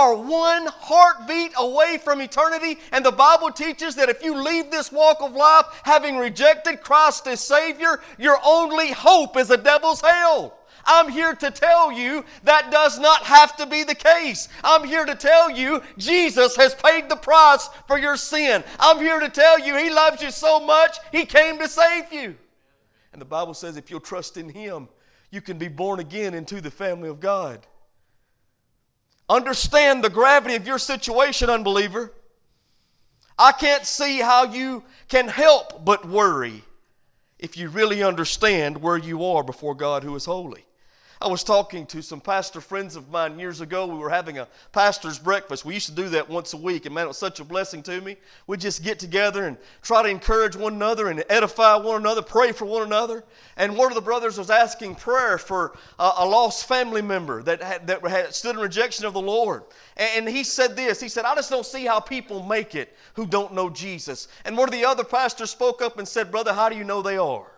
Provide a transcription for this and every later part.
are one heartbeat away from eternity, and the Bible teaches that if you leave this walk of life having rejected Christ as Savior, your only hope is a devil's hell. I'm here to tell you that does not have to be the case. I'm here to tell you Jesus has paid the price for your sin. I'm here to tell you He loves you so much, He came to save you. And the Bible says if you'll trust in Him, you can be born again into the family of God. Understand the gravity of your situation, unbeliever. I can't see how you can help but worry if you really understand where you are before God who is holy. I was talking to some pastor friends of mine years ago. We were having a pastor's breakfast. We used to do that once a week, and man, it was such a blessing to me. We just get together and try to encourage one another and edify one another, pray for one another. And one of the brothers was asking prayer for a, a lost family member that had, that had stood in rejection of the Lord. And, and he said this He said, I just don't see how people make it who don't know Jesus. And one of the other pastors spoke up and said, Brother, how do you know they are?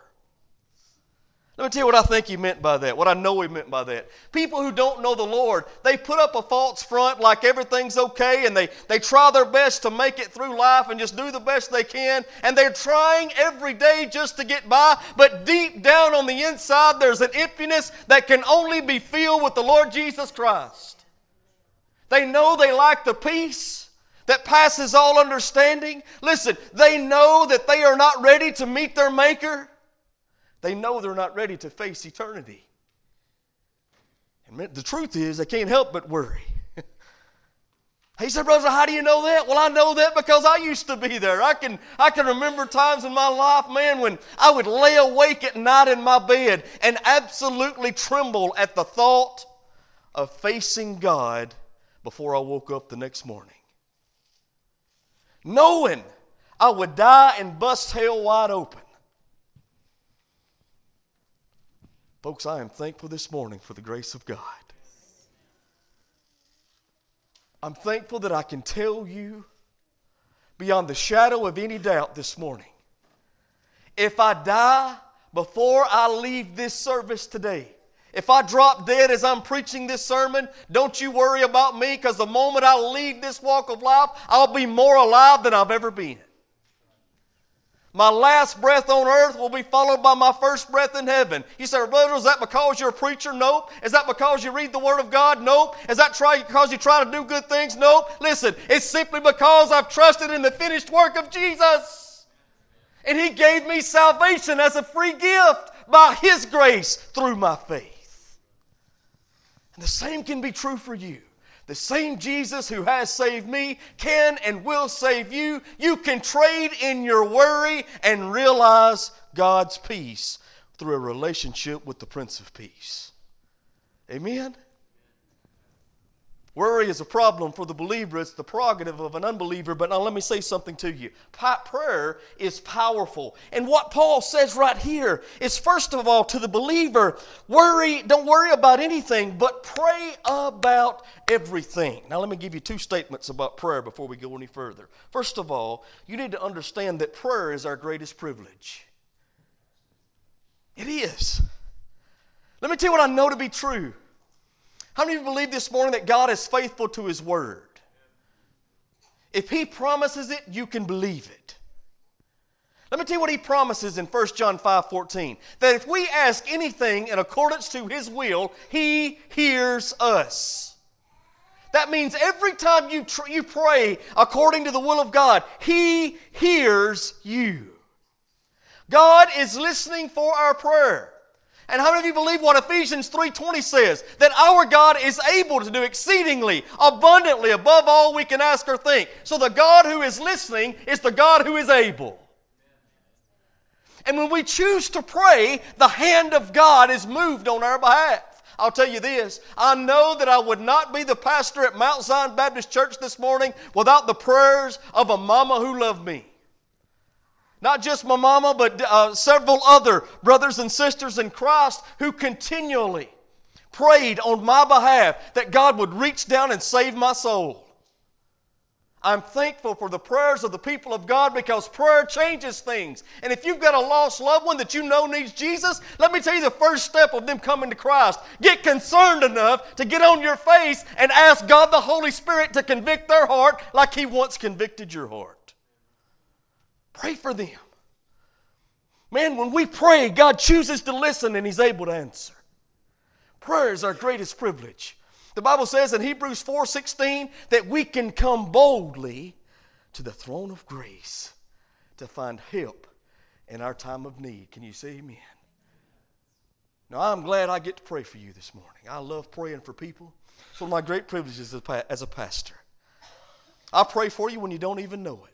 Let me tell you what I think he meant by that, what I know he meant by that. People who don't know the Lord, they put up a false front like everything's okay and they, they try their best to make it through life and just do the best they can. And they're trying every day just to get by, but deep down on the inside, there's an emptiness that can only be filled with the Lord Jesus Christ. They know they lack the peace that passes all understanding. Listen, they know that they are not ready to meet their Maker. They know they're not ready to face eternity. And the truth is, they can't help but worry. he said, Brother, how do you know that? Well, I know that because I used to be there. I can, I can remember times in my life, man, when I would lay awake at night in my bed and absolutely tremble at the thought of facing God before I woke up the next morning. Knowing I would die and bust hell wide open. Folks, I am thankful this morning for the grace of God. I'm thankful that I can tell you beyond the shadow of any doubt this morning if I die before I leave this service today, if I drop dead as I'm preaching this sermon, don't you worry about me because the moment I leave this walk of life, I'll be more alive than I've ever been. My last breath on earth will be followed by my first breath in heaven. You say, brother, is that because you're a preacher? Nope. Is that because you read the Word of God? Nope. Is that try, because you try to do good things? Nope. Listen, it's simply because I've trusted in the finished work of Jesus. And He gave me salvation as a free gift by His grace through my faith. And the same can be true for you. The same Jesus who has saved me can and will save you. You can trade in your worry and realize God's peace through a relationship with the Prince of Peace. Amen? Worry is a problem for the believer, it's the prerogative of an unbeliever. But now let me say something to you. Prayer is powerful. And what Paul says right here is first of all to the believer, worry, don't worry about anything, but pray about everything. Now let me give you two statements about prayer before we go any further. First of all, you need to understand that prayer is our greatest privilege. It is. Let me tell you what I know to be true. How many of you believe this morning that God is faithful to His Word? If He promises it, you can believe it. Let me tell you what He promises in 1 John 5 14. That if we ask anything in accordance to His will, He hears us. That means every time you, tr- you pray according to the will of God, He hears you. God is listening for our prayer. And how many of you believe what Ephesians 3:20 says? That our God is able to do exceedingly abundantly above all we can ask or think. So the God who is listening is the God who is able. And when we choose to pray, the hand of God is moved on our behalf. I'll tell you this I know that I would not be the pastor at Mount Zion Baptist Church this morning without the prayers of a mama who loved me. Not just my mama, but uh, several other brothers and sisters in Christ who continually prayed on my behalf that God would reach down and save my soul. I'm thankful for the prayers of the people of God because prayer changes things. And if you've got a lost loved one that you know needs Jesus, let me tell you the first step of them coming to Christ. Get concerned enough to get on your face and ask God the Holy Spirit to convict their heart like He once convicted your heart. Pray for them. Man, when we pray, God chooses to listen and He's able to answer. Prayer is our greatest privilege. The Bible says in Hebrews 4:16 that we can come boldly to the throne of grace to find help in our time of need. Can you say amen? Now, I'm glad I get to pray for you this morning. I love praying for people. It's one of my great privileges as a pastor. I pray for you when you don't even know it.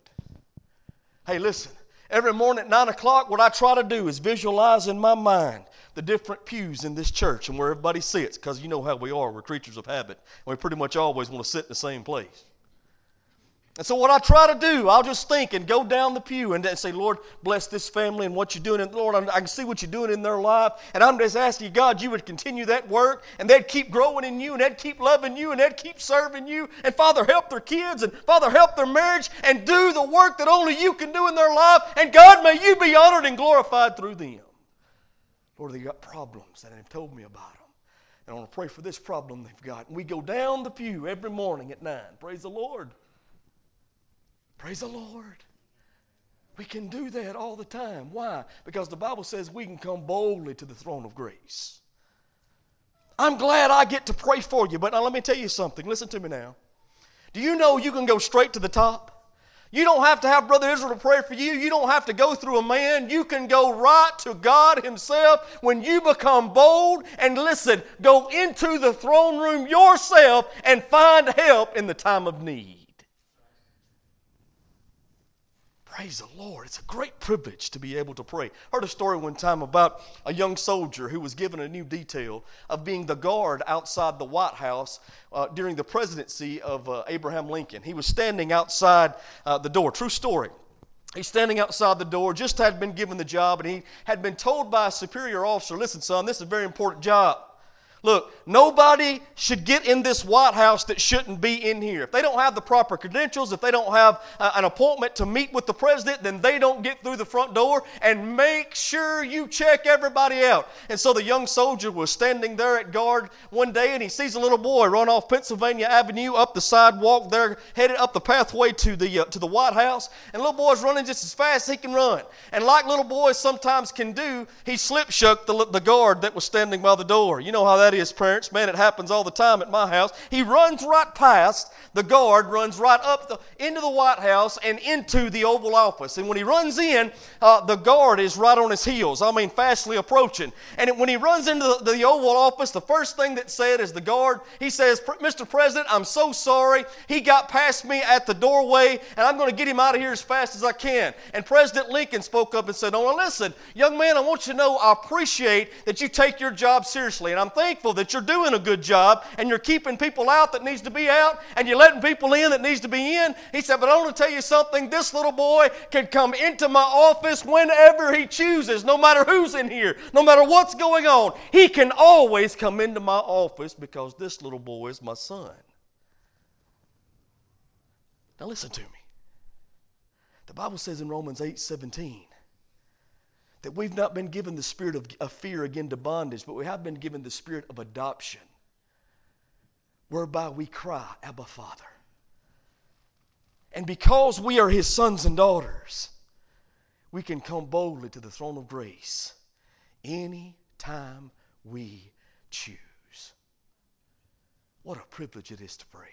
Hey, listen, every morning at 9 o'clock, what I try to do is visualize in my mind the different pews in this church and where everybody sits, because you know how we are. We're creatures of habit. And We pretty much always want to sit in the same place. And so, what I try to do, I'll just think and go down the pew and say, Lord, bless this family and what you're doing. And Lord, I can see what you're doing in their life. And I'm just asking you, God, you would continue that work and they'd keep growing in you and they'd keep loving you and they'd keep serving you. And Father, help their kids and Father, help their marriage and do the work that only you can do in their life. And God, may you be honored and glorified through them. Lord, they've got problems and they've told me about them. And I want to pray for this problem they've got. And we go down the pew every morning at 9. Praise the Lord. Praise the Lord. We can do that all the time. Why? Because the Bible says we can come boldly to the throne of grace. I'm glad I get to pray for you, but now let me tell you something. Listen to me now. Do you know you can go straight to the top? You don't have to have Brother Israel to pray for you. You don't have to go through a man. You can go right to God Himself when you become bold and listen, go into the throne room yourself and find help in the time of need. Praise the Lord. It's a great privilege to be able to pray. I heard a story one time about a young soldier who was given a new detail of being the guard outside the White House uh, during the presidency of uh, Abraham Lincoln. He was standing outside uh, the door. True story. He's standing outside the door, just had been given the job, and he had been told by a superior officer listen, son, this is a very important job. Look, nobody should get in this White House that shouldn't be in here. If they don't have the proper credentials, if they don't have uh, an appointment to meet with the president, then they don't get through the front door. And make sure you check everybody out. And so the young soldier was standing there at guard one day and he sees a little boy run off Pennsylvania Avenue up the sidewalk there, headed up the pathway to the, uh, to the White House. And little boy's running just as fast as he can run. And like little boys sometimes can do, he slip shook the, the guard that was standing by the door. You know how that that is, parents. Man, it happens all the time at my house. He runs right past the guard, runs right up the, into the White House and into the Oval Office. And when he runs in, uh, the guard is right on his heels. I mean, fastly approaching. And when he runs into the, the Oval Office, the first thing that said is the guard, he says, Mr. President, I'm so sorry. He got past me at the doorway, and I'm going to get him out of here as fast as I can. And President Lincoln spoke up and said, Oh, listen, young man, I want you to know I appreciate that you take your job seriously. And I'm thankful that you're doing a good job and you're keeping people out that needs to be out and you're letting people in that needs to be in. He said, But I want to tell you something. This little boy can come into my office whenever he chooses, no matter who's in here, no matter what's going on. He can always come into my office because this little boy is my son. Now listen to me. The Bible says in Romans 8 17, that we've not been given the spirit of, of fear again to bondage, but we have been given the spirit of adoption, whereby we cry, Abba, Father. And because we are his sons and daughters, we can come boldly to the throne of grace any time we choose. What a privilege it is to pray.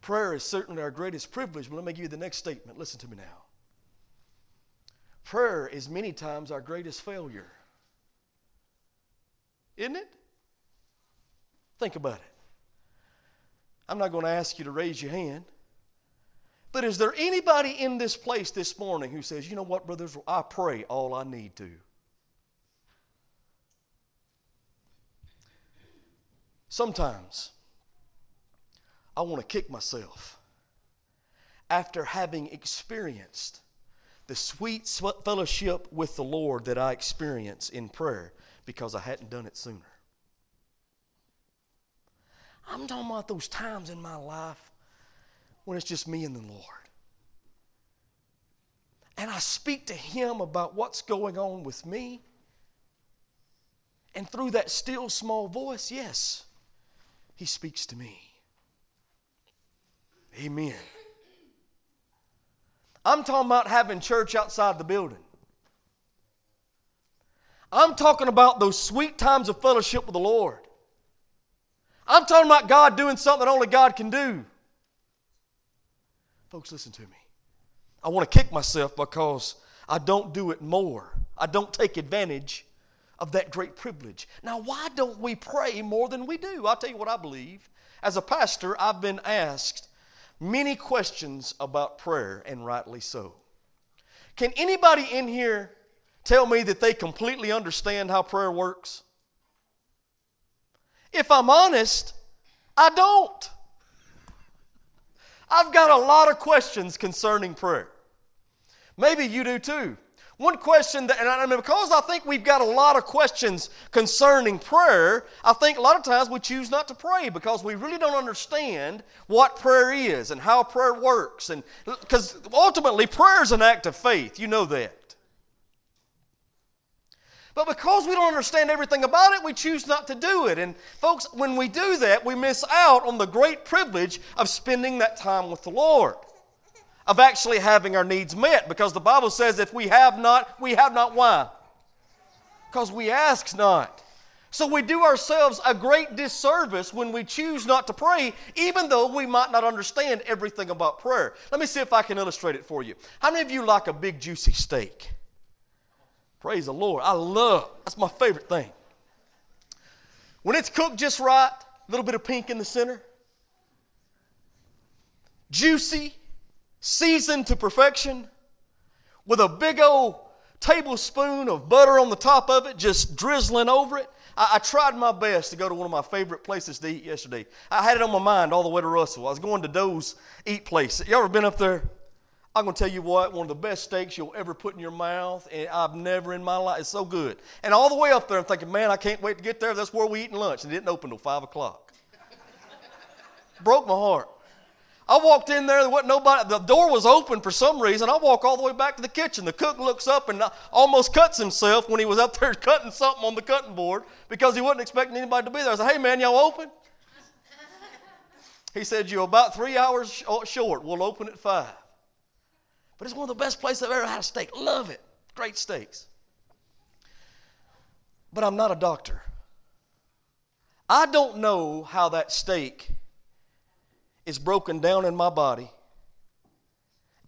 Prayer is certainly our greatest privilege, but let me give you the next statement. Listen to me now. Prayer is many times our greatest failure. Isn't it? Think about it. I'm not going to ask you to raise your hand. But is there anybody in this place this morning who says, you know what, brothers, I pray all I need to? Sometimes I want to kick myself after having experienced the sweet fellowship with the Lord that I experience in prayer because I hadn't done it sooner. I'm talking about those times in my life when it's just me and the Lord. And I speak to Him about what's going on with me. And through that still small voice, yes, He speaks to me. Amen. I'm talking about having church outside the building. I'm talking about those sweet times of fellowship with the Lord. I'm talking about God doing something only God can do. Folks, listen to me. I want to kick myself because I don't do it more. I don't take advantage of that great privilege. Now, why don't we pray more than we do? I'll tell you what I believe. As a pastor, I've been asked many questions about prayer, and rightly so. Can anybody in here tell me that they completely understand how prayer works? If I'm honest, I don't. I've got a lot of questions concerning prayer. Maybe you do too. One question that, and I mean, because I think we've got a lot of questions concerning prayer, I think a lot of times we choose not to pray because we really don't understand what prayer is and how prayer works. And because ultimately, prayer is an act of faith. You know that. But because we don't understand everything about it, we choose not to do it. And folks, when we do that, we miss out on the great privilege of spending that time with the Lord of actually having our needs met because the Bible says if we have not, we have not why? Because we ask not. So we do ourselves a great disservice when we choose not to pray, even though we might not understand everything about prayer. Let me see if I can illustrate it for you. How many of you like a big juicy steak? Praise the Lord. I love, that's my favorite thing. When it's cooked just right, a little bit of pink in the center, juicy, seasoned to perfection, with a big old tablespoon of butter on the top of it, just drizzling over it. I, I, tried my best to go to one of my favorite places to eat yesterday. I had it on my mind all the way to Russell. I was going to Doe's Eat Place. Y'all ever been up there? I'm going to tell you what, one of the best steaks you'll ever put in your mouth, and I've never in my life. It's so good. And all the way up there, I'm thinking, man, I can't wait to get there. That's where we eating lunch. And it didn't open till 5 o'clock. Broke my heart. I walked in there, there wasn't nobody, the door was open for some reason. I walk all the way back to the kitchen. The cook looks up and almost cuts himself when he was up there cutting something on the cutting board because he wasn't expecting anybody to be there. I said, hey man, y'all open? He said, you're about three hours uh, short. We'll open at five. But it's one of the best places I've ever had a steak. Love it. Great steaks. But I'm not a doctor. I don't know how that steak is broken down in my body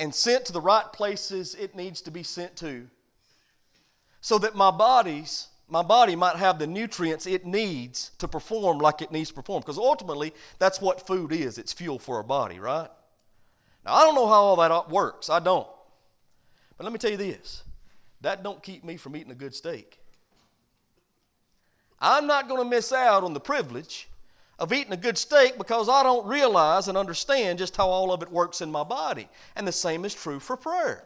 and sent to the right places it needs to be sent to so that my body's my body might have the nutrients it needs to perform like it needs to perform. Because ultimately that's what food is. It's fuel for our body right? Now i don't know how all that works. I don't. But let me tell you this. That don't keep me from eating a good steak. I'm not going to miss out on the privilege of eating a good steak because I don't realize and understand just how all of it works in my body. And the same is true for prayer.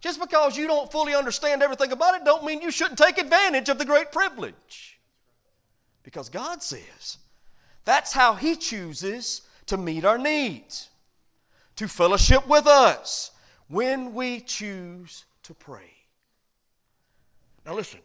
Just because you don't fully understand everything about it don't mean you shouldn't take advantage of the great privilege. Because God says that's how he chooses to meet our needs. To fellowship with us when we choose to pray. Now listen,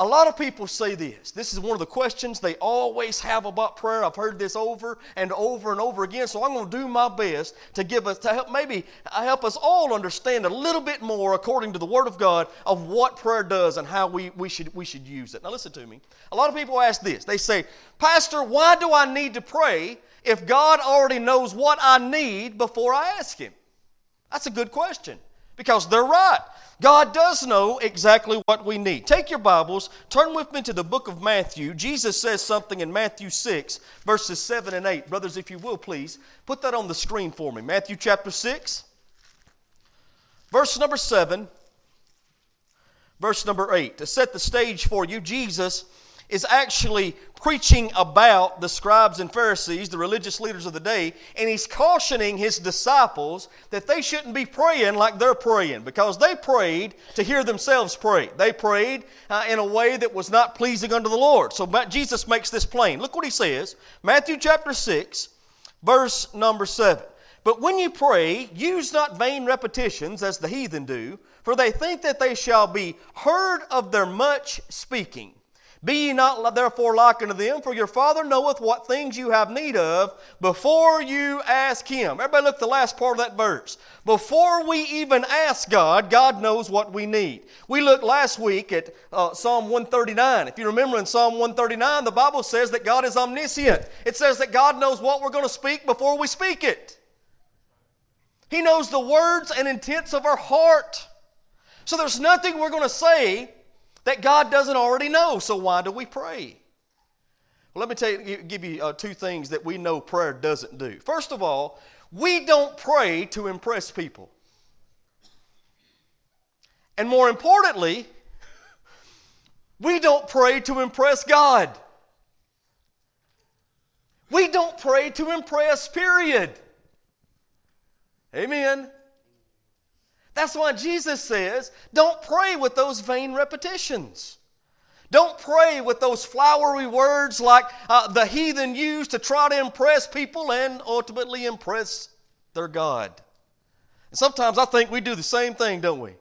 a lot of people say this. This is one of the questions they always have about prayer. I've heard this over and over and over again, so I'm going to do my best to give us to help maybe help us all understand a little bit more according to the Word of God of what prayer does and how we, we should we should use it. Now listen to me. A lot of people ask this. They say, "Pastor, why do I need to pray if God already knows what I need before I ask him?" That's a good question because they're right. God does know exactly what we need. Take your Bibles, turn with me to the book of Matthew. Jesus says something in Matthew 6, verses 7 and 8. Brothers, if you will, please put that on the screen for me. Matthew chapter 6, verse number 7, verse number 8. To set the stage for you, Jesus is actually preaching about the scribes and Pharisees, the religious leaders of the day, and he's cautioning his disciples that they shouldn't be praying like they're praying because they prayed to hear themselves pray. They prayed uh, in a way that was not pleasing unto the Lord. So Jesus makes this plain. Look what he says Matthew chapter 6, verse number 7. But when you pray, use not vain repetitions as the heathen do, for they think that they shall be heard of their much speaking. Be ye not therefore like unto them, for your Father knoweth what things you have need of before you ask Him. Everybody look at the last part of that verse. Before we even ask God, God knows what we need. We looked last week at uh, Psalm 139. If you remember in Psalm 139, the Bible says that God is omniscient. It says that God knows what we're going to speak before we speak it. He knows the words and intents of our heart. So there's nothing we're going to say that God doesn't already know. So why do we pray? Well, let me tell you, give you uh, two things that we know prayer doesn't do. First of all, we don't pray to impress people. And more importantly, we don't pray to impress God. We don't pray to impress, period. Amen. That's why Jesus says, don't pray with those vain repetitions. Don't pray with those flowery words like uh, the heathen use to try to impress people and ultimately impress their God. And sometimes I think we do the same thing, don't we?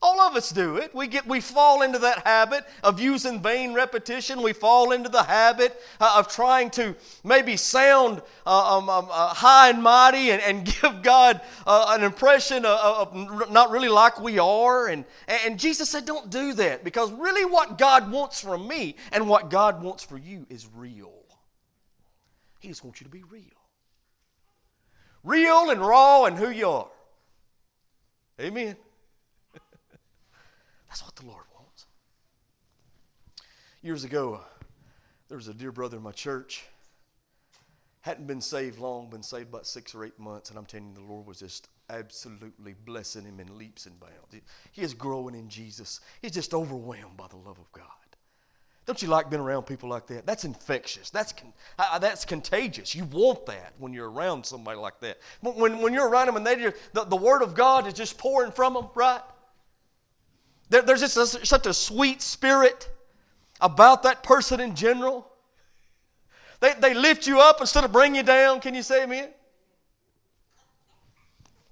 All of us do it. We, get, we fall into that habit of using vain repetition. We fall into the habit uh, of trying to maybe sound uh, um, um, uh, high and mighty and, and give God uh, an impression of, of, not really like we are. And, and Jesus said, Don't do that because really what God wants from me and what God wants for you is real. He just wants you to be real. Real and raw and who you are. Amen. That's what the Lord wants. Years ago, uh, there was a dear brother in my church. Hadn't been saved long, been saved about six or eight months, and I'm telling you, the Lord was just absolutely blessing him in leaps and bounds. He is growing in Jesus. He's just overwhelmed by the love of God. Don't you like being around people like that? That's infectious. That's, con- uh, that's contagious. You want that when you're around somebody like that. When, when you're around them and they the, the Word of God is just pouring from them, right? There, there's just a, such a sweet spirit about that person in general. They, they lift you up instead of bring you down. Can you say amen?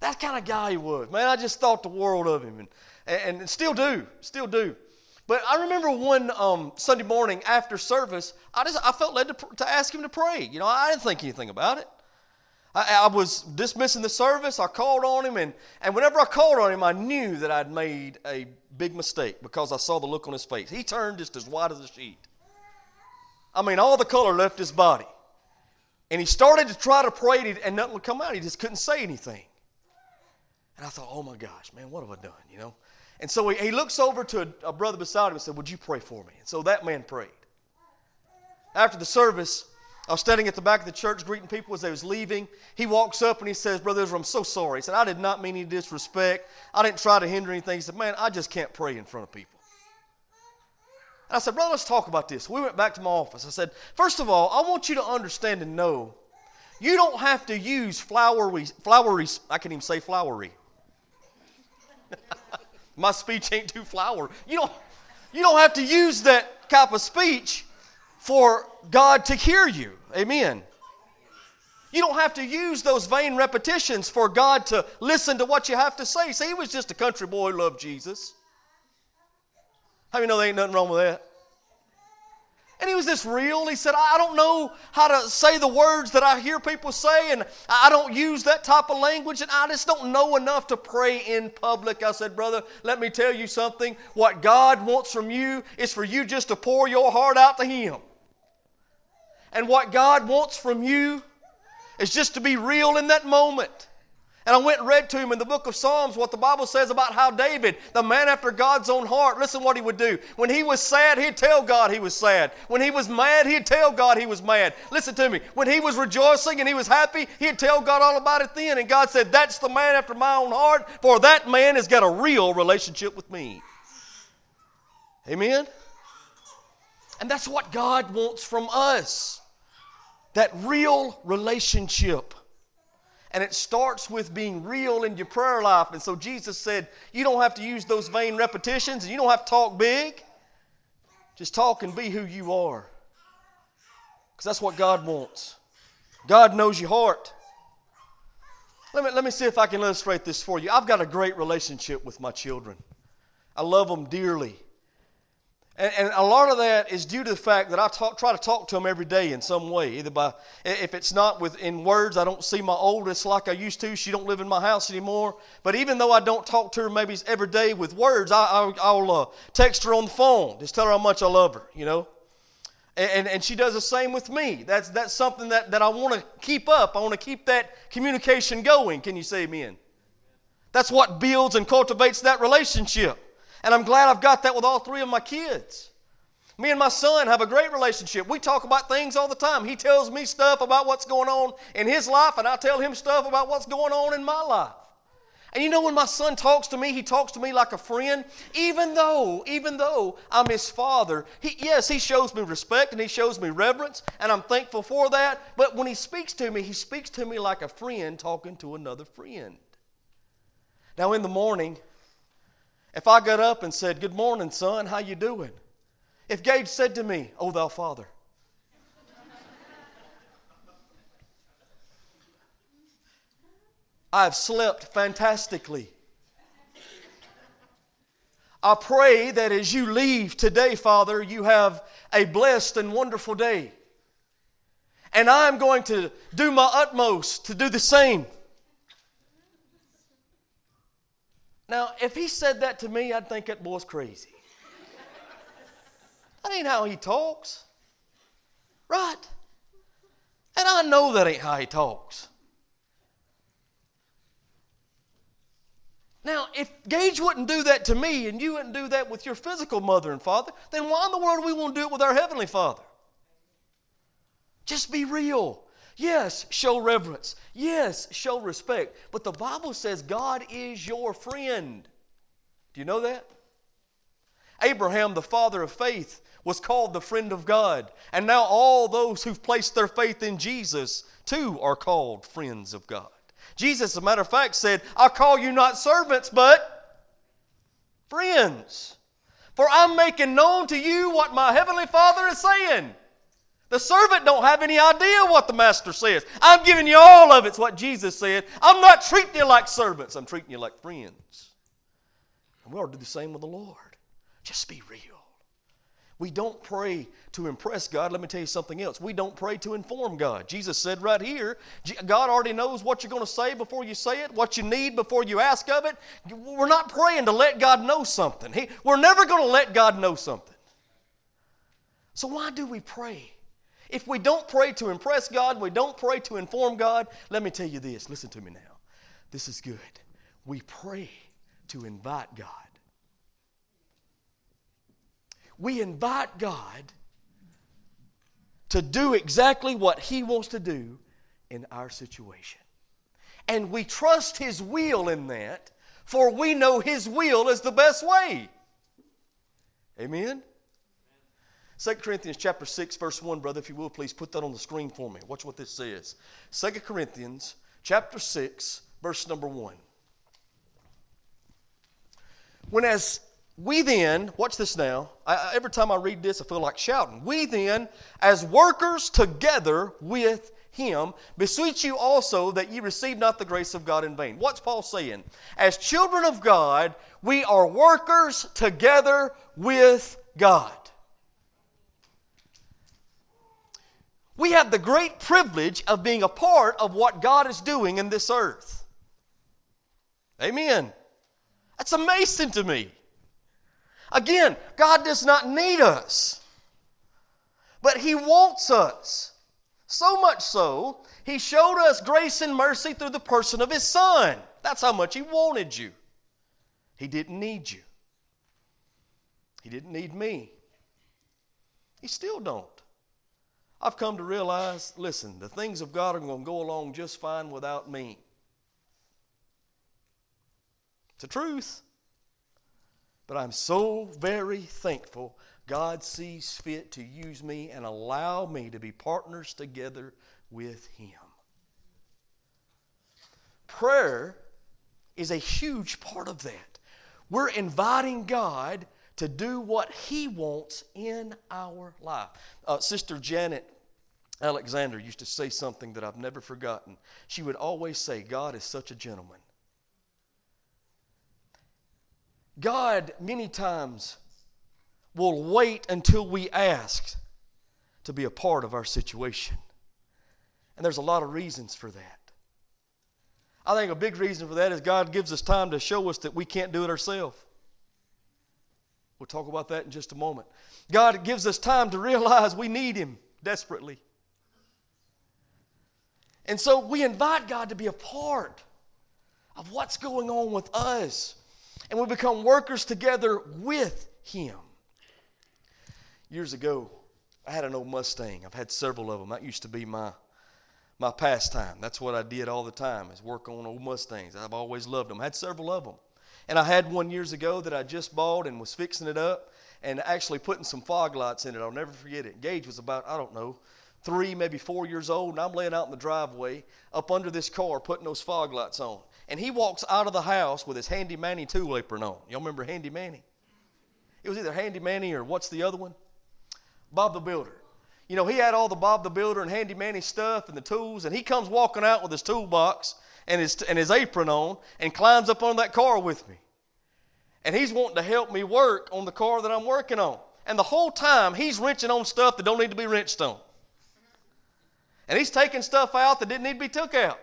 That kind of guy he was. Man, I just thought the world of him and, and, and still do. Still do. But I remember one um, Sunday morning after service, I just I felt led to, to ask him to pray. You know, I didn't think anything about it. I, I, was dismissing the service. I called on him, and, and whenever I called on him, I knew that I'd made a big mistake because I saw the look on his face. He turned just as white as a sheet. I mean, all the color left his body. And he started to try to pray, and nothing would come out. He just couldn't say anything. And I thought, oh my gosh, man, what have I done, you know? And so he, he looks over to a, a brother beside him and said, Would you pray for me? And so that man prayed. After the service, I was standing at the back of the church greeting people as they was leaving. He walks up and he says, Brother I'm so sorry. He said, I did not mean any disrespect. I didn't try to hinder anything. He said, Man, I just can't pray in front of people. And I said, Brother, let's talk about this. We went back to my office. I said, First of all, I want you to understand and know you don't have to use flowery, flowery, I can't even say flowery. my speech ain't too flowery. You don't, you don't have to use that type of speech for God to hear you. Amen. You don't have to use those vain repetitions for God to listen to what you have to say. See, he was just a country boy who loved Jesus. How you know there ain't nothing wrong with that? And he was this real. He said, I don't know how to say the words that I hear people say, and I don't use that type of language, and I just don't know enough to pray in public. I said, Brother, let me tell you something. What God wants from you is for you just to pour your heart out to Him. And what God wants from you is just to be real in that moment. And I went and read to him in the book of Psalms what the Bible says about how David, the man after God's own heart, listen what he would do. When he was sad, he'd tell God he was sad. When he was mad, he'd tell God he was mad. Listen to me. When he was rejoicing and he was happy, he'd tell God all about it then. And God said, That's the man after my own heart, for that man has got a real relationship with me. Amen? And that's what God wants from us that real relationship. And it starts with being real in your prayer life. And so Jesus said, You don't have to use those vain repetitions and you don't have to talk big. Just talk and be who you are. Because that's what God wants. God knows your heart. Let me, let me see if I can illustrate this for you. I've got a great relationship with my children, I love them dearly. And, and a lot of that is due to the fact that I talk, try to talk to them every day in some way. Either by, if it's not with, in words, I don't see my oldest like I used to. She don't live in my house anymore. But even though I don't talk to her maybe every day with words, I, will uh, text her on the phone. Just tell her how much I love her, you know. And, and, and she does the same with me. That's, that's something that, that I want to keep up. I want to keep that communication going. Can you say amen? That's what builds and cultivates that relationship. And I'm glad I've got that with all three of my kids. Me and my son have a great relationship. We talk about things all the time. He tells me stuff about what's going on in his life, and I tell him stuff about what's going on in my life. And you know, when my son talks to me, he talks to me like a friend, even though, even though I'm his father. He, yes, he shows me respect and he shows me reverence, and I'm thankful for that. But when he speaks to me, he speaks to me like a friend talking to another friend. Now, in the morning, if I got up and said, Good morning, son, how you doing? If Gage said to me, Oh, thou father, I've slept fantastically. I pray that as you leave today, Father, you have a blessed and wonderful day. And I'm going to do my utmost to do the same. Now, if he said that to me, I'd think that boy's crazy. that ain't how he talks. Right? And I know that ain't how he talks. Now, if Gage wouldn't do that to me and you wouldn't do that with your physical mother and father, then why in the world do we want to do it with our heavenly father? Just be real. Yes, show reverence. Yes, show respect. But the Bible says God is your friend. Do you know that? Abraham, the father of faith, was called the friend of God. And now all those who've placed their faith in Jesus, too, are called friends of God. Jesus, as a matter of fact, said, I call you not servants, but friends. For I'm making known to you what my heavenly Father is saying. The servant don't have any idea what the master says. I'm giving you all of it. It's what Jesus said. I'm not treating you like servants. I'm treating you like friends. And we ought to do the same with the Lord. Just be real. We don't pray to impress God. Let me tell you something else. We don't pray to inform God. Jesus said right here, God already knows what you're going to say before you say it, what you need before you ask of it. We're not praying to let God know something. We're never going to let God know something. So why do we pray? If we don't pray to impress God, we don't pray to inform God, let me tell you this. Listen to me now. This is good. We pray to invite God. We invite God to do exactly what He wants to do in our situation. And we trust His will in that, for we know His will is the best way. Amen? 2 Corinthians chapter 6, verse 1, brother, if you will, please put that on the screen for me. Watch what this says. 2 Corinthians chapter 6, verse number 1. When as we then, watch this now, I, every time I read this, I feel like shouting. We then, as workers together with him, beseech you also that ye receive not the grace of God in vain. What's Paul saying? As children of God, we are workers together with God. We have the great privilege of being a part of what God is doing in this earth. Amen. That's amazing to me. Again, God does not need us, but He wants us. So much so, He showed us grace and mercy through the person of His Son. That's how much He wanted you. He didn't need you, He didn't need me. He still don't. I've come to realize listen, the things of God are going to go along just fine without me. It's the truth. But I'm so very thankful God sees fit to use me and allow me to be partners together with Him. Prayer is a huge part of that. We're inviting God to do what He wants in our life. Uh, Sister Janet Alexander used to say something that I've never forgotten. She would always say, God is such a gentleman. God, many times, will wait until we ask to be a part of our situation. And there's a lot of reasons for that. I think a big reason for that is God gives us time to show us that we can't do it ourselves. We'll talk about that in just a moment. God gives us time to realize we need Him desperately. And so we invite God to be a part of what's going on with us. And we become workers together with Him. Years ago, I had an old Mustang. I've had several of them. That used to be my, my pastime. That's what I did all the time, is work on old Mustangs. I've always loved them. I had several of them. And I had one years ago that I just bought and was fixing it up and actually putting some fog lights in it. I'll never forget it. Gage was about, I don't know, three, maybe four years old, and I'm laying out in the driveway up under this car putting those fog lights on. And he walks out of the house with his Handy Manny tool apron on. Y'all remember Handy Manny? It was either Handy Manny or what's the other one? Bob the Builder. You know, he had all the Bob the Builder and Handy Manny stuff and the tools, and he comes walking out with his toolbox and his, and his apron on and climbs up on that car with me. And he's wanting to help me work on the car that I'm working on. And the whole time, he's wrenching on stuff that don't need to be wrenched on. And he's taking stuff out that didn't need to be took out.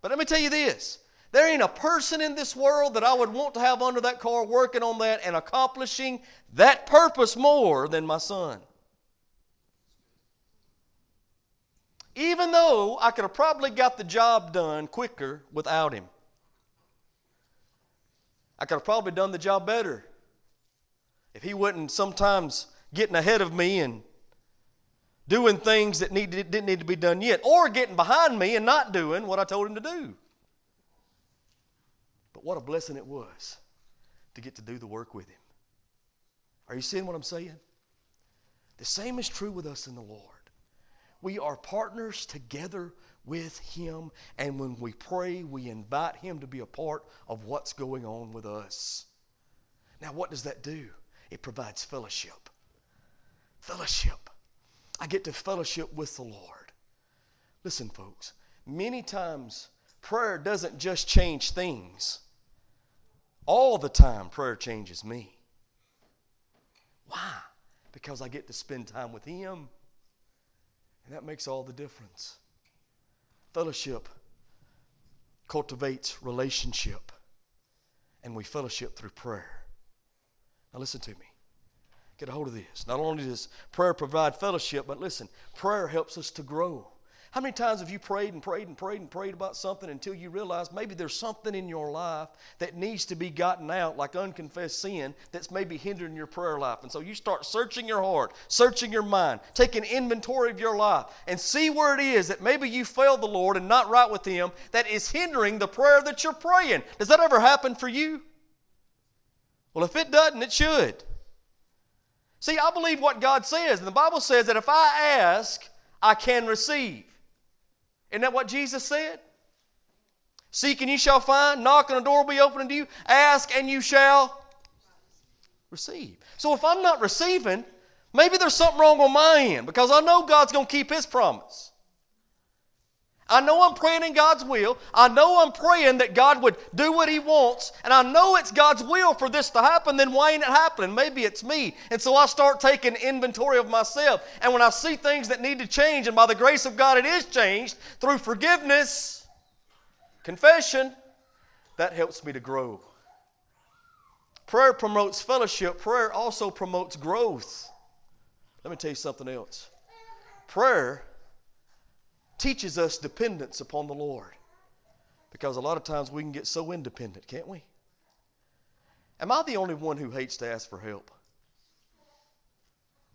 But let me tell you this there ain't a person in this world that I would want to have under that car working on that and accomplishing that purpose more than my son. Even though I could have probably got the job done quicker without him. I could have probably done the job better if he wasn't sometimes getting ahead of me and doing things that didn't need to be done yet, or getting behind me and not doing what I told him to do. But what a blessing it was to get to do the work with him. Are you seeing what I'm saying? The same is true with us in the Lord. We are partners together with Him, and when we pray, we invite Him to be a part of what's going on with us. Now, what does that do? It provides fellowship. Fellowship. I get to fellowship with the Lord. Listen, folks, many times prayer doesn't just change things, all the time, prayer changes me. Why? Because I get to spend time with Him. And that makes all the difference. Fellowship cultivates relationship, and we fellowship through prayer. Now, listen to me. Get a hold of this. Not only does prayer provide fellowship, but listen, prayer helps us to grow. How many times have you prayed and prayed and prayed and prayed about something until you realize maybe there's something in your life that needs to be gotten out, like unconfessed sin, that's maybe hindering your prayer life? And so you start searching your heart, searching your mind, taking inventory of your life, and see where it is that maybe you failed the Lord and not right with Him that is hindering the prayer that you're praying. Does that ever happen for you? Well, if it doesn't, it should. See, I believe what God says, and the Bible says that if I ask, I can receive. Isn't that what Jesus said? Seek and you shall find, knock and the door will be opened to you, ask and you shall receive. So if I'm not receiving, maybe there's something wrong on my end because I know God's going to keep His promise. I know I'm praying in God's will. I know I'm praying that God would do what He wants. And I know it's God's will for this to happen. Then why ain't it happening? Maybe it's me. And so I start taking inventory of myself. And when I see things that need to change, and by the grace of God it is changed through forgiveness, confession, that helps me to grow. Prayer promotes fellowship, prayer also promotes growth. Let me tell you something else. Prayer teaches us dependence upon the Lord. Because a lot of times we can get so independent, can't we? Am I the only one who hates to ask for help?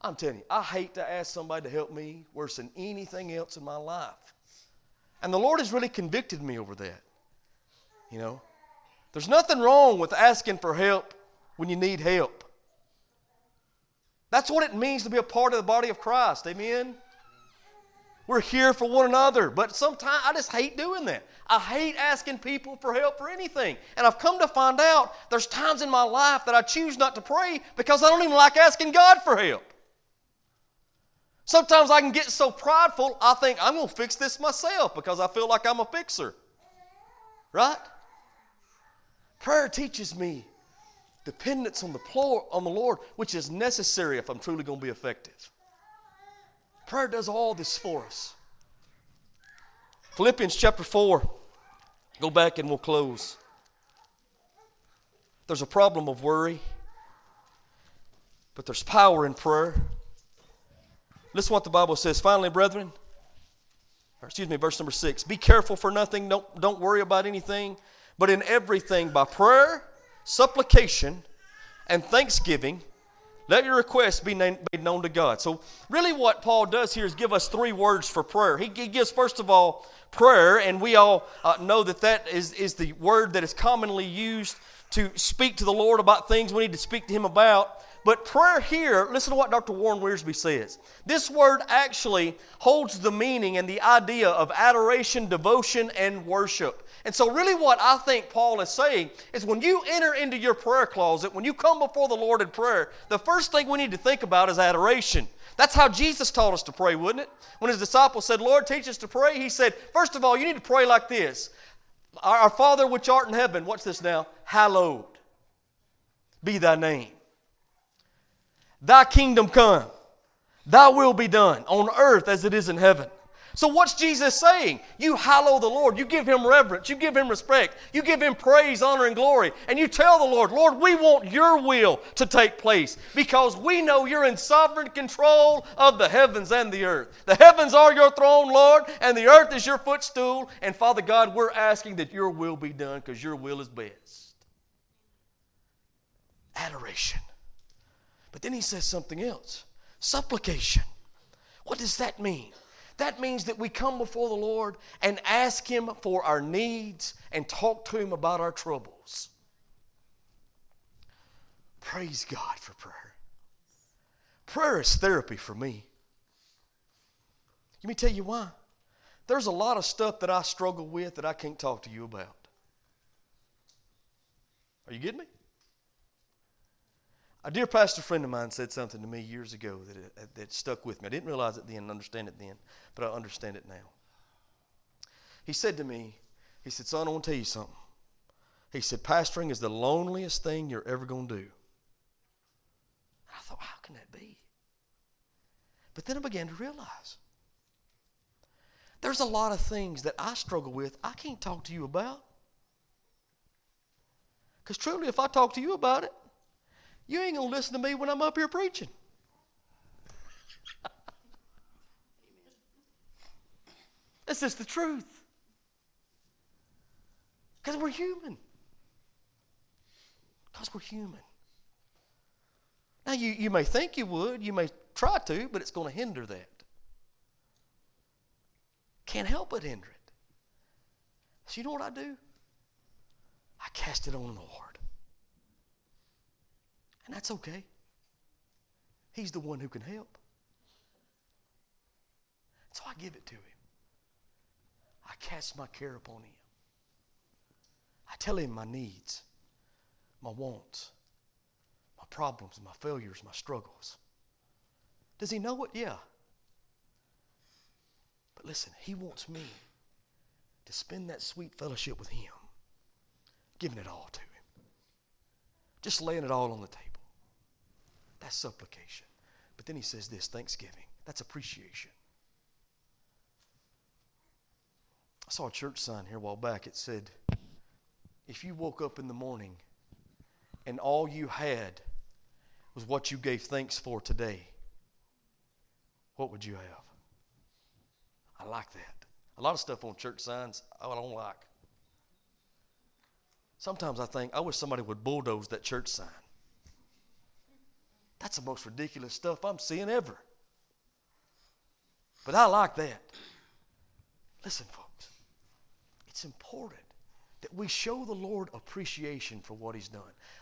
I'm telling you, I hate to ask somebody to help me worse than anything else in my life. And the Lord has really convicted me over that. You know, there's nothing wrong with asking for help when you need help. That's what it means to be a part of the body of Christ. Amen? We're here for one another. But sometimes I just hate doing that. I hate asking people for help for anything. And I've come to find out there's times in my life that I choose not to pray because I don't even like asking God for help. Sometimes I can get so prideful, I think I'm going to fix this myself because I feel like I'm a fixer. Right? Prayer teaches me dependence on the, on the Lord, which is necessary if I'm truly going to be effective. Prayer does all this for us. Philippians chapter 4. Go back and we'll close. There's a problem of worry, but there's power in prayer. Listen to what the Bible says. Finally, brethren, or excuse me, verse number six. Be careful for nothing. Don't, don't worry about anything, but in everything by prayer, supplication, and thanksgiving, let your requests be made known to God. So, really, what Paul does here is give us three words for prayer. He, gives, first of all, prayer, and we all uh, know that that is, is the word that is commonly used to speak to the Lord about things we need to speak to Him about. But prayer here, listen to what Dr. Warren Wiersbe says. This word actually holds the meaning and the idea of adoration, devotion, and worship. And so, really, what I think Paul is saying is when you enter into your prayer closet, when you come before the Lord in prayer, the first thing we need to think about is adoration. That's how Jesus taught us to pray, wouldn't it? When his disciples said, Lord, teach us to pray, he said, First of all, you need to pray like this Our Father which art in heaven, watch this now, hallowed be thy name. Thy kingdom come, thy will be done on earth as it is in heaven. So, what's Jesus saying? You hallow the Lord. You give him reverence. You give him respect. You give him praise, honor, and glory. And you tell the Lord, Lord, we want your will to take place because we know you're in sovereign control of the heavens and the earth. The heavens are your throne, Lord, and the earth is your footstool. And Father God, we're asking that your will be done because your will is best. Adoration. But then he says something else supplication. What does that mean? That means that we come before the Lord and ask Him for our needs and talk to Him about our troubles. Praise God for prayer. Prayer is therapy for me. Let me tell you why. There's a lot of stuff that I struggle with that I can't talk to you about. Are you getting me? A dear pastor friend of mine said something to me years ago that, that stuck with me. I didn't realize it then and understand it then, but I understand it now. He said to me, he said, Son, I want to tell you something. He said, Pastoring is the loneliest thing you're ever going to do. I thought, how can that be? But then I began to realize there's a lot of things that I struggle with I can't talk to you about. Because truly, if I talk to you about it, you ain't going to listen to me when I'm up here preaching. That's just the truth. Because we're human. Because we're human. Now, you, you may think you would, you may try to, but it's going to hinder that. Can't help but hinder it. So, you know what I do? I cast it on the Lord. And that's okay. He's the one who can help. So I give it to him. I cast my care upon him. I tell him my needs, my wants, my problems, my failures, my struggles. Does he know it? Yeah. But listen, he wants me to spend that sweet fellowship with him, giving it all to him, just laying it all on the table. That's supplication. But then he says this thanksgiving. That's appreciation. I saw a church sign here a while back. It said, If you woke up in the morning and all you had was what you gave thanks for today, what would you have? I like that. A lot of stuff on church signs oh, I don't like. Sometimes I think I wish somebody would bulldoze that church sign. That's the most ridiculous stuff I'm seeing ever. But I like that. Listen, folks, it's important that we show the Lord appreciation for what He's done.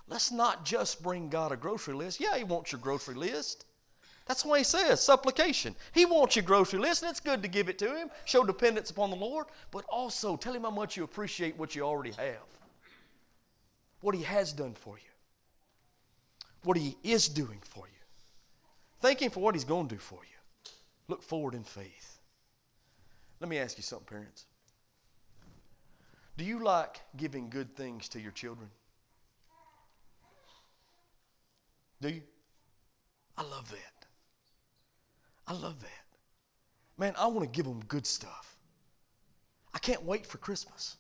Let's not just bring God a grocery list. Yeah, He wants your grocery list. That's why He says supplication. He wants your grocery list, and it's good to give it to Him, show dependence upon the Lord, but also tell Him how much you appreciate what you already have, what He has done for you what He is doing for you. Thank Him for what He's going to do for you. Look forward in faith. Let me ask you something, parents. Do you like giving good things to your children? Do you? I love that. I love that. Man, I want to give them good stuff. I can't wait for Christmas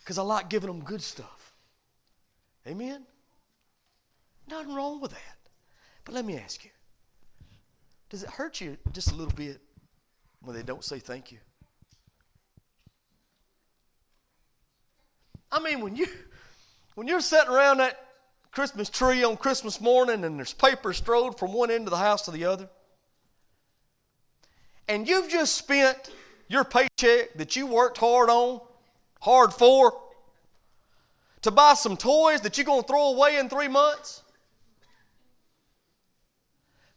because I like giving them good stuff. Amen? Nothing wrong with that. But let me ask you does it hurt you just a little bit when they don't say thank you? I mean, when you when you're sitting around that Christmas tree on Christmas morning and there's paper strode from one end of the house to the other, and you've just spent your paycheck that you worked hard on, hard for, to buy some toys that you're going to throw away in three months,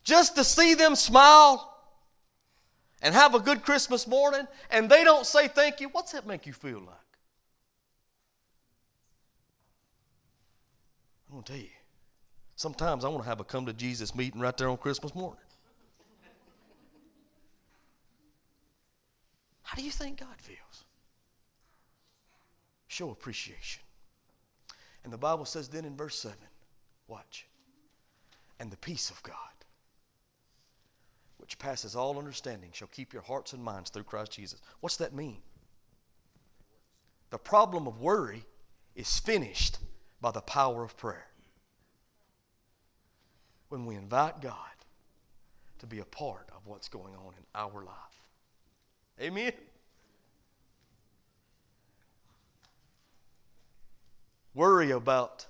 just to see them smile and have a good Christmas morning, and they don't say thank you, what's that make you feel like? I'm going to tell you. Sometimes I want to have a come to Jesus meeting right there on Christmas morning. How do you think God feels? Show appreciation. And the Bible says then in verse 7, watch, and the peace of God, which passes all understanding, shall keep your hearts and minds through Christ Jesus. What's that mean? The problem of worry is finished by the power of prayer. When we invite God to be a part of what's going on in our life. Amen. Worry about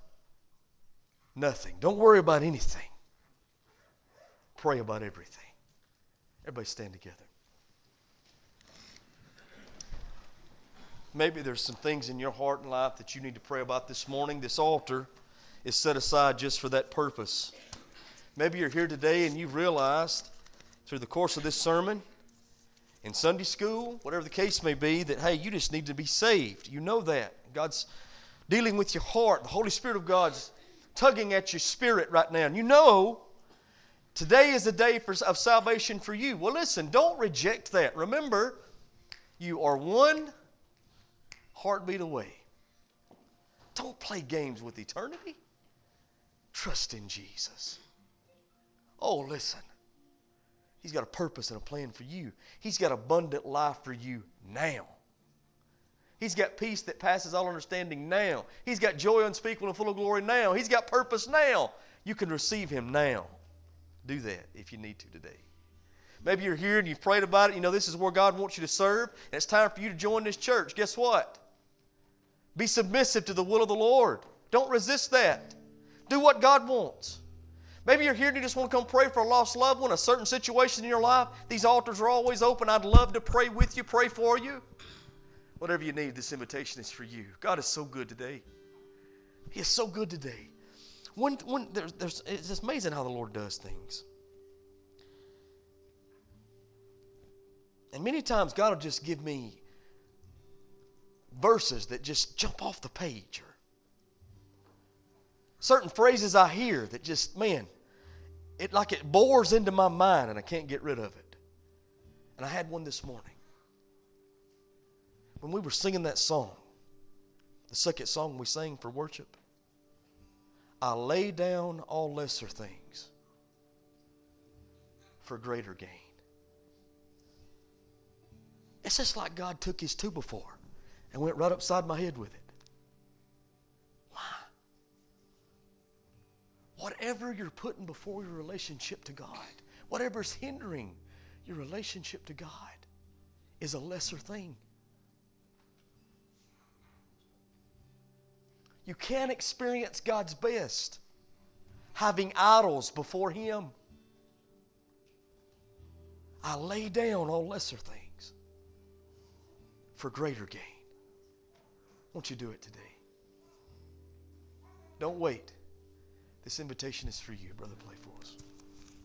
nothing. Don't worry about anything. Pray about everything. Everybody stand together. Maybe there's some things in your heart and life that you need to pray about this morning. This altar is set aside just for that purpose. Maybe you're here today and you've realized through the course of this sermon, in Sunday school, whatever the case may be, that hey, you just need to be saved. You know that. God's dealing with your heart. The Holy Spirit of God's tugging at your spirit right now. And you know today is the day for, of salvation for you. Well, listen, don't reject that. Remember, you are one heartbeat away. Don't play games with eternity. Trust in Jesus. Oh, listen. He's got a purpose and a plan for you. He's got abundant life for you now. He's got peace that passes all understanding now. He's got joy unspeakable and full of glory now. He's got purpose now. You can receive Him now. Do that if you need to today. Maybe you're here and you've prayed about it. You know, this is where God wants you to serve, and it's time for you to join this church. Guess what? Be submissive to the will of the Lord. Don't resist that. Do what God wants. Maybe you're here and you just want to come pray for a lost loved one, a certain situation in your life. These altars are always open. I'd love to pray with you, pray for you. Whatever you need, this invitation is for you. God is so good today. He is so good today. When, when there's, there's, it's just amazing how the Lord does things. And many times God will just give me verses that just jump off the page or certain phrases I hear that just, man, it like it bores into my mind and I can't get rid of it. And I had one this morning when we were singing that song, the second song we sang for worship, I lay down all lesser things for greater gain. It's just like God took his two before and went right upside my head with it. Why? Whatever you're putting before your relationship to God, whatever's hindering your relationship to God, is a lesser thing. You can't experience God's best having idols before Him. I lay down all lesser things for greater gain. Won't you do it today? Don't wait. This invitation is for you, brother. Play for us.